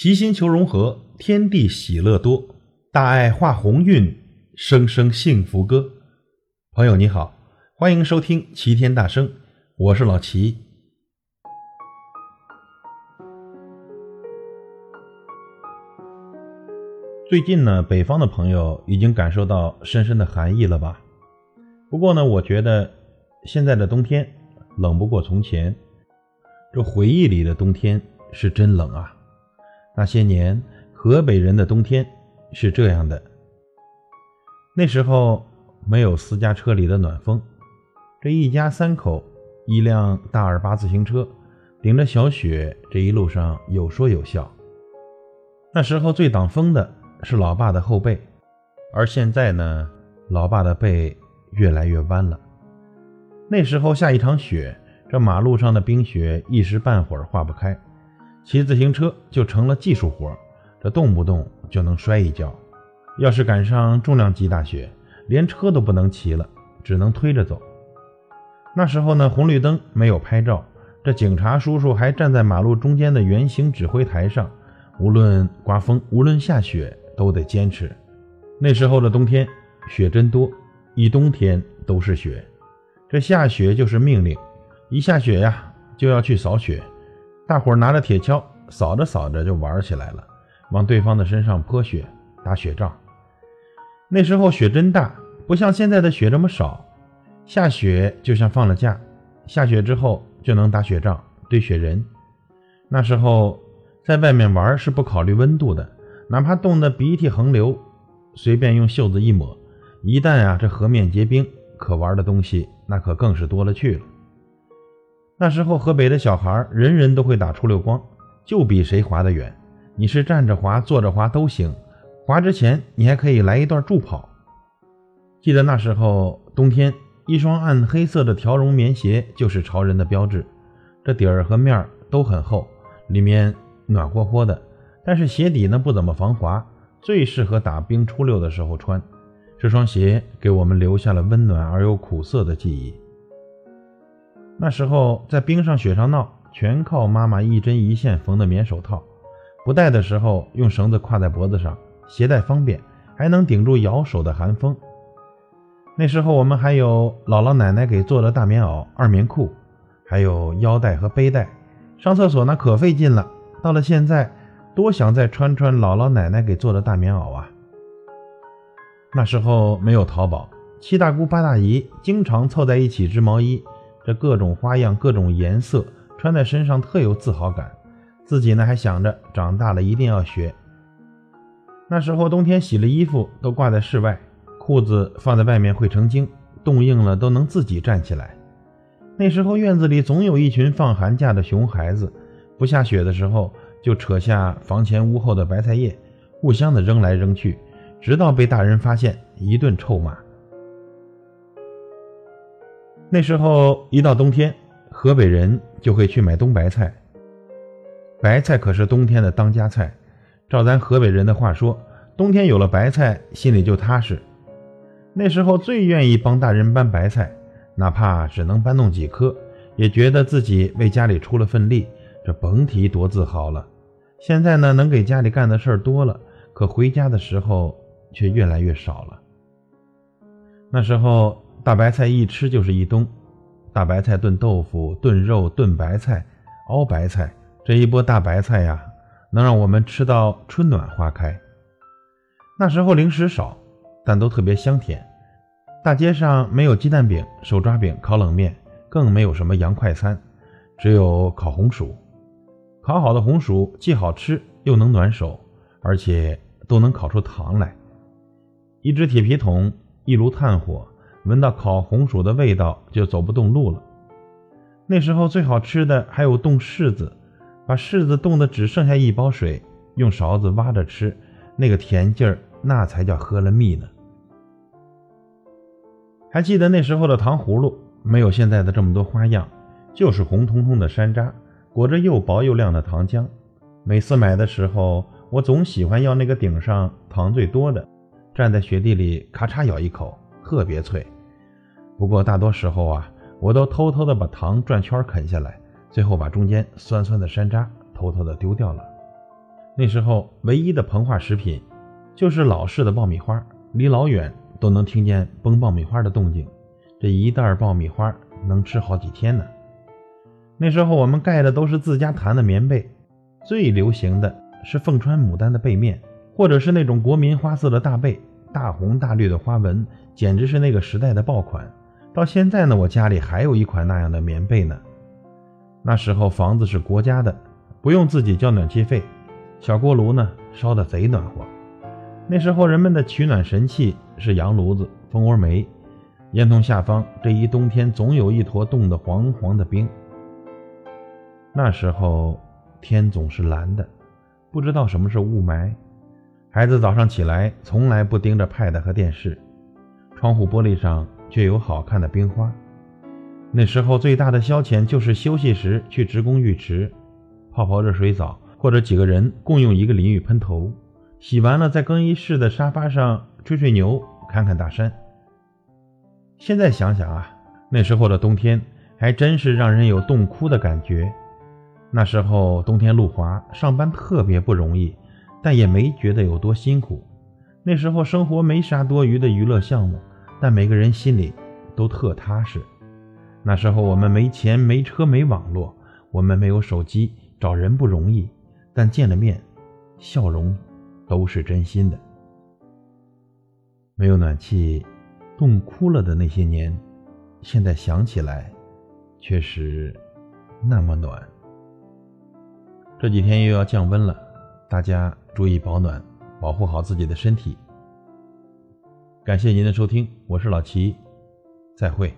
齐心求融合，天地喜乐多，大爱化鸿运，声声幸福歌。朋友你好，欢迎收听齐天大圣，我是老齐。最近呢，北方的朋友已经感受到深深的寒意了吧？不过呢，我觉得现在的冬天冷不过从前，这回忆里的冬天是真冷啊。那些年，河北人的冬天是这样的。那时候没有私家车里的暖风，这一家三口，一辆大二八自行车，顶着小雪，这一路上有说有笑。那时候最挡风的是老爸的后背，而现在呢，老爸的背越来越弯了。那时候下一场雪，这马路上的冰雪一时半会儿化不开。骑自行车就成了技术活，这动不动就能摔一跤。要是赶上重量级大雪，连车都不能骑了，只能推着走。那时候呢，红绿灯没有拍照，这警察叔叔还站在马路中间的圆形指挥台上，无论刮风，无论下雪，都得坚持。那时候的冬天，雪真多，一冬天都是雪。这下雪就是命令，一下雪呀，就要去扫雪。大伙拿着铁锹扫着扫着就玩起来了，往对方的身上泼雪，打雪仗。那时候雪真大，不像现在的雪这么少。下雪就像放了假，下雪之后就能打雪仗、堆雪人。那时候在外面玩是不考虑温度的，哪怕冻得鼻涕横流，随便用袖子一抹，一旦啊这河面结冰，可玩的东西那可更是多了去了。那时候河北的小孩人人都会打出溜光，就比谁滑得远。你是站着滑、坐着滑都行，滑之前你还可以来一段助跑。记得那时候冬天，一双暗黑色的条绒棉鞋就是潮人的标志，这底儿和面儿都很厚，里面暖和和的。但是鞋底呢不怎么防滑，最适合打冰出溜的时候穿。这双鞋给我们留下了温暖而又苦涩的记忆。那时候在冰上雪上闹，全靠妈妈一针一线缝的棉手套，不戴的时候用绳子挎在脖子上，携带方便，还能顶住咬手的寒风。那时候我们还有姥姥奶奶给做的大棉袄、二棉裤，还有腰带和背带。上厕所那可费劲了。到了现在，多想再穿穿姥姥奶奶给做的大棉袄啊！那时候没有淘宝，七大姑八大姨经常凑在一起织毛衣。这各种花样、各种颜色，穿在身上特有自豪感。自己呢还想着长大了一定要学。那时候冬天洗了衣服都挂在室外，裤子放在外面会成精，冻硬了都能自己站起来。那时候院子里总有一群放寒假的熊孩子，不下雪的时候就扯下房前屋后的白菜叶，互相的扔来扔去，直到被大人发现，一顿臭骂。那时候一到冬天，河北人就会去买冬白菜。白菜可是冬天的当家菜。照咱河北人的话说，冬天有了白菜，心里就踏实。那时候最愿意帮大人搬白菜，哪怕只能搬动几颗，也觉得自己为家里出了份力，这甭提多自豪了。现在呢，能给家里干的事儿多了，可回家的时候却越来越少了。那时候。大白菜一吃就是一冬，大白菜炖豆腐、炖肉、炖白菜、熬白菜，这一波大白菜呀，能让我们吃到春暖花开。那时候零食少，但都特别香甜。大街上没有鸡蛋饼、手抓饼、烤冷面，更没有什么洋快餐，只有烤红薯。烤好的红薯既好吃又能暖手，而且都能烤出糖来。一只铁皮桶，一炉炭火。闻到烤红薯的味道，就走不动路了。那时候最好吃的还有冻柿子，把柿子冻得只剩下一包水，用勺子挖着吃，那个甜劲儿，那才叫喝了蜜呢。还记得那时候的糖葫芦，没有现在的这么多花样，就是红彤彤的山楂，裹着又薄又亮的糖浆。每次买的时候，我总喜欢要那个顶上糖最多的，站在雪地里咔嚓咬一口，特别脆。不过大多时候啊，我都偷偷的把糖转圈啃下来，最后把中间酸酸的山楂偷偷的丢掉了。那时候唯一的膨化食品就是老式的爆米花，离老远都能听见崩爆米花的动静。这一袋爆米花能吃好几天呢。那时候我们盖的都是自家弹的棉被，最流行的是凤穿牡丹的被面，或者是那种国民花色的大被，大红大绿的花纹，简直是那个时代的爆款。到现在呢，我家里还有一款那样的棉被呢。那时候房子是国家的，不用自己交暖气费，小锅炉呢烧得贼暖和。那时候人们的取暖神器是洋炉子、蜂窝煤，烟囱下方这一冬天总有一坨冻得黄黄的冰。那时候天总是蓝的，不知道什么是雾霾。孩子早上起来从来不盯着 pad 和电视，窗户玻璃上却有好看的冰花。那时候最大的消遣就是休息时去职工浴池泡泡热水澡，或者几个人共用一个淋浴喷头，洗完了在更衣室的沙发上吹吹牛、看看大山。现在想想啊，那时候的冬天还真是让人有冻哭的感觉。那时候冬天路滑，上班特别不容易，但也没觉得有多辛苦。那时候生活没啥多余的娱乐项目，但每个人心里都特踏实。那时候我们没钱、没车、没网络，我们没有手机，找人不容易，但见了面，笑容都是真心的。没有暖气，冻哭了的那些年，现在想起来，却是那么暖。这几天又要降温了，大家注意保暖，保护好自己的身体。感谢您的收听，我是老齐，再会。